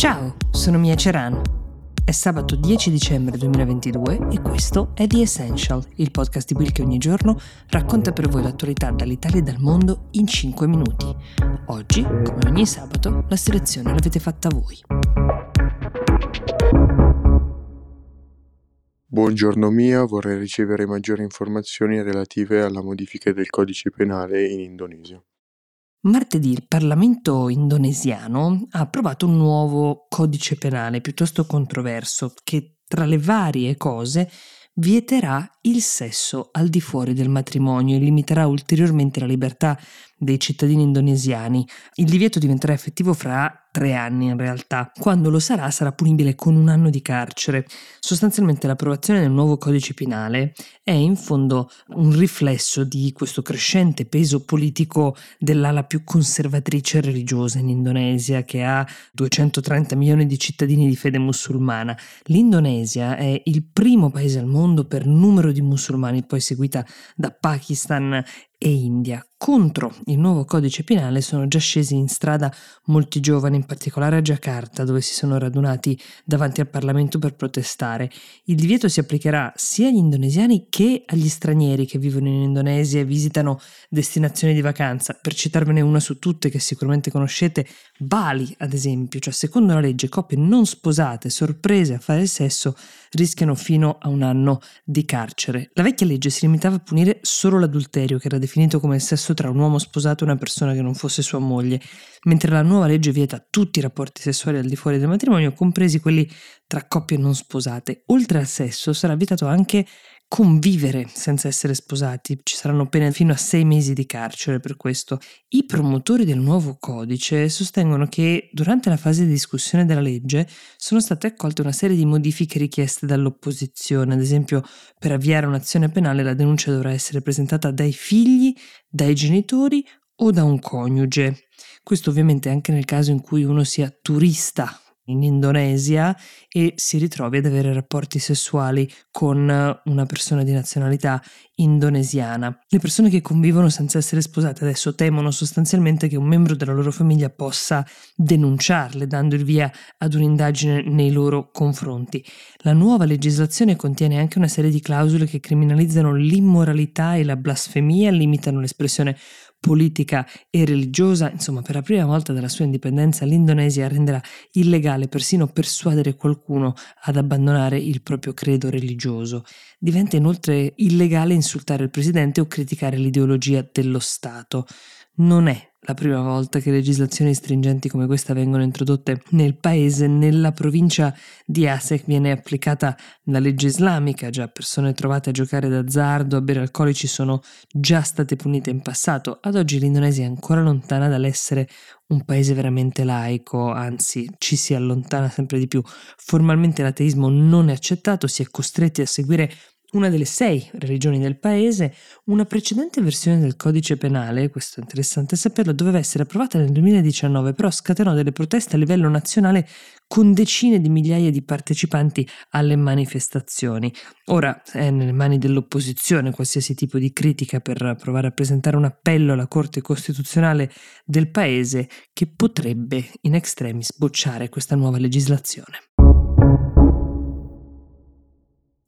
Ciao, sono Mia Ceran. È sabato 10 dicembre 2022 e questo è The Essential, il podcast di Will che ogni giorno racconta per voi l'attualità dall'Italia e dal mondo in 5 minuti. Oggi, come ogni sabato, la selezione l'avete fatta voi. Buongiorno Mia, vorrei ricevere maggiori informazioni relative alla modifica del codice penale in Indonesia. Martedì il Parlamento indonesiano ha approvato un nuovo codice penale piuttosto controverso che tra le varie cose vieterà il sesso al di fuori del matrimonio e limiterà ulteriormente la libertà dei cittadini indonesiani. Il divieto diventerà effettivo fra tre anni in realtà. Quando lo sarà sarà punibile con un anno di carcere. Sostanzialmente l'approvazione del nuovo codice penale è in fondo un riflesso di questo crescente peso politico dell'ala più conservatrice e religiosa in Indonesia che ha 230 milioni di cittadini di fede musulmana. L'Indonesia è il primo paese al mondo per numero di musulmani, poi seguita da Pakistan e India. Contro il nuovo codice penale sono già scesi in strada molti giovani, in particolare a Giacarta, dove si sono radunati davanti al Parlamento per protestare. Il divieto si applicherà sia agli indonesiani che agli stranieri che vivono in Indonesia e visitano destinazioni di vacanza. Per citarvene una su tutte che sicuramente conoscete, Bali, ad esempio, cioè secondo la legge coppie non sposate sorprese a fare sesso rischiano fino a un anno di carcere. La vecchia legge si limitava a punire solo l'adulterio, che era definito come il sesso tra un uomo sposato e una persona che non fosse sua moglie, mentre la nuova legge vieta tutti i rapporti sessuali al di fuori del matrimonio, compresi quelli tra coppie non sposate. Oltre al sesso sarà vietato anche convivere senza essere sposati. Ci saranno pene fino a sei mesi di carcere per questo. I promotori del nuovo codice sostengono che durante la fase di discussione della legge sono state accolte una serie di modifiche richieste dall'opposizione. Ad esempio, per avviare un'azione penale la denuncia dovrà essere presentata dai figli, dai genitori o da un coniuge. Questo ovviamente anche nel caso in cui uno sia turista in Indonesia e si ritrovi ad avere rapporti sessuali con una persona di nazionalità indonesiana. Le persone che convivono senza essere sposate adesso temono sostanzialmente che un membro della loro famiglia possa denunciarle, dando il via ad un'indagine nei loro confronti. La nuova legislazione contiene anche una serie di clausole che criminalizzano l'immoralità e la blasfemia, limitano l'espressione politica e religiosa, insomma per la prima volta dalla sua indipendenza l'Indonesia renderà illegale persino persuadere qualcuno ad abbandonare il proprio credo religioso. Diventa inoltre illegale insultare il presidente o criticare l'ideologia dello Stato. Non è la prima volta che legislazioni stringenti come questa vengono introdotte nel paese. Nella provincia di Asek viene applicata la legge islamica, già persone trovate a giocare d'azzardo, a bere alcolici sono già state punite in passato. Ad oggi l'Indonesia è ancora lontana dall'essere un paese veramente laico, anzi ci si allontana sempre di più. Formalmente l'ateismo non è accettato, si è costretti a seguire una delle sei religioni del paese, una precedente versione del codice penale, questo è interessante saperlo, doveva essere approvata nel 2019, però scatenò delle proteste a livello nazionale con decine di migliaia di partecipanti alle manifestazioni. Ora è nelle mani dell'opposizione qualsiasi tipo di critica per provare a presentare un appello alla Corte Costituzionale del paese che potrebbe in extremis bocciare questa nuova legislazione.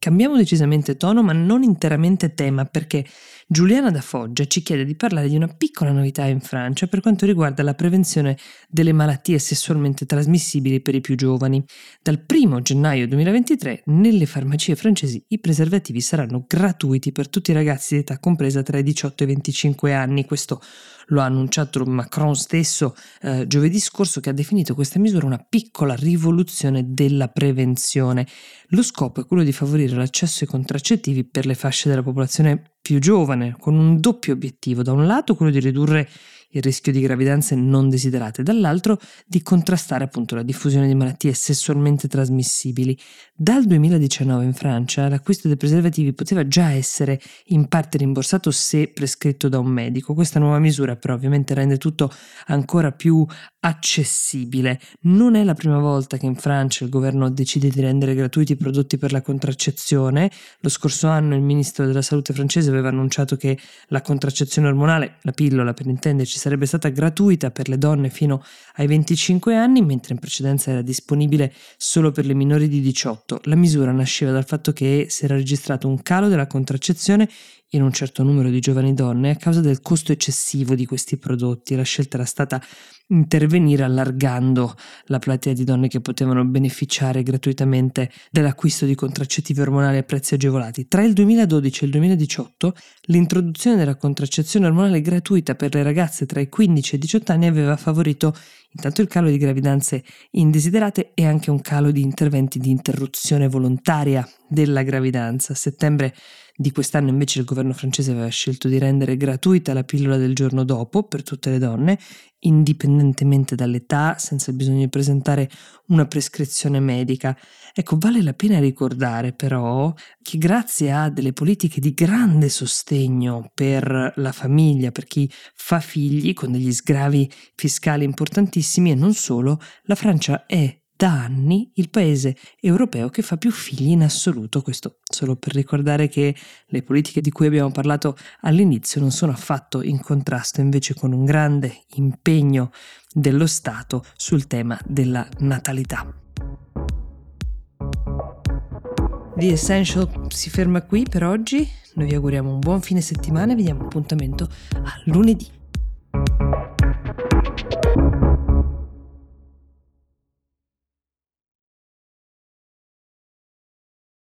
Cambiamo decisamente tono, ma non interamente tema, perché Giuliana da Foggia ci chiede di parlare di una piccola novità in Francia per quanto riguarda la prevenzione delle malattie sessualmente trasmissibili per i più giovani. Dal 1 gennaio 2023 nelle farmacie francesi i preservativi saranno gratuiti per tutti i ragazzi di età compresa tra i 18 e i 25 anni. Questo lo ha annunciato Macron stesso eh, giovedì scorso che ha definito questa misura una piccola rivoluzione della prevenzione. Lo scopo è quello di favorire l'accesso ai contraccettivi per le fasce della popolazione più giovane, con un doppio obiettivo. Da un lato quello di ridurre il rischio di gravidanze non desiderate, dall'altro di contrastare appunto la diffusione di malattie sessualmente trasmissibili. Dal 2019 in Francia l'acquisto dei preservativi poteva già essere in parte rimborsato se prescritto da un medico. Questa nuova misura però ovviamente rende tutto ancora più accessibile. Non è la prima volta che in Francia il governo decide di rendere gratuiti i prodotti per la contraccezione. Lo scorso anno il ministro della salute francese aveva annunciato che la contraccezione ormonale, la pillola per intenderci, sarebbe stata gratuita per le donne fino ai 25 anni, mentre in precedenza era disponibile solo per le minori di 18. La misura nasceva dal fatto che si era registrato un calo della contraccezione in un certo numero di giovani donne a causa del costo eccessivo di questi prodotti. La scelta era stata intervenire allargando la platea di donne che potevano beneficiare gratuitamente dell'acquisto di contraccettivi ormonali a prezzi agevolati. Tra il 2012 e il 2018 l'introduzione della contraccezione ormonale gratuita per le ragazze tra i 15 e i 18 anni aveva favorito intanto il calo di gravidanze indesiderate e anche un calo di interventi di interruzione volontaria della gravidanza. A settembre di quest'anno invece il governo francese aveva scelto di rendere gratuita la pillola del giorno dopo per tutte le donne, indipendentemente dall'età, senza bisogno di presentare una prescrizione medica. Ecco, vale la pena ricordare però che grazie a delle politiche di grande sostegno per la famiglia, per chi fa figli, con degli sgravi fiscali importantissimi e non solo, la Francia è da anni il paese europeo che fa più figli in assoluto. Questo solo per ricordare che le politiche di cui abbiamo parlato all'inizio non sono affatto in contrasto invece con un grande impegno dello Stato sul tema della natalità. The Essential si ferma qui per oggi, noi vi auguriamo un buon fine settimana e vi diamo appuntamento a lunedì.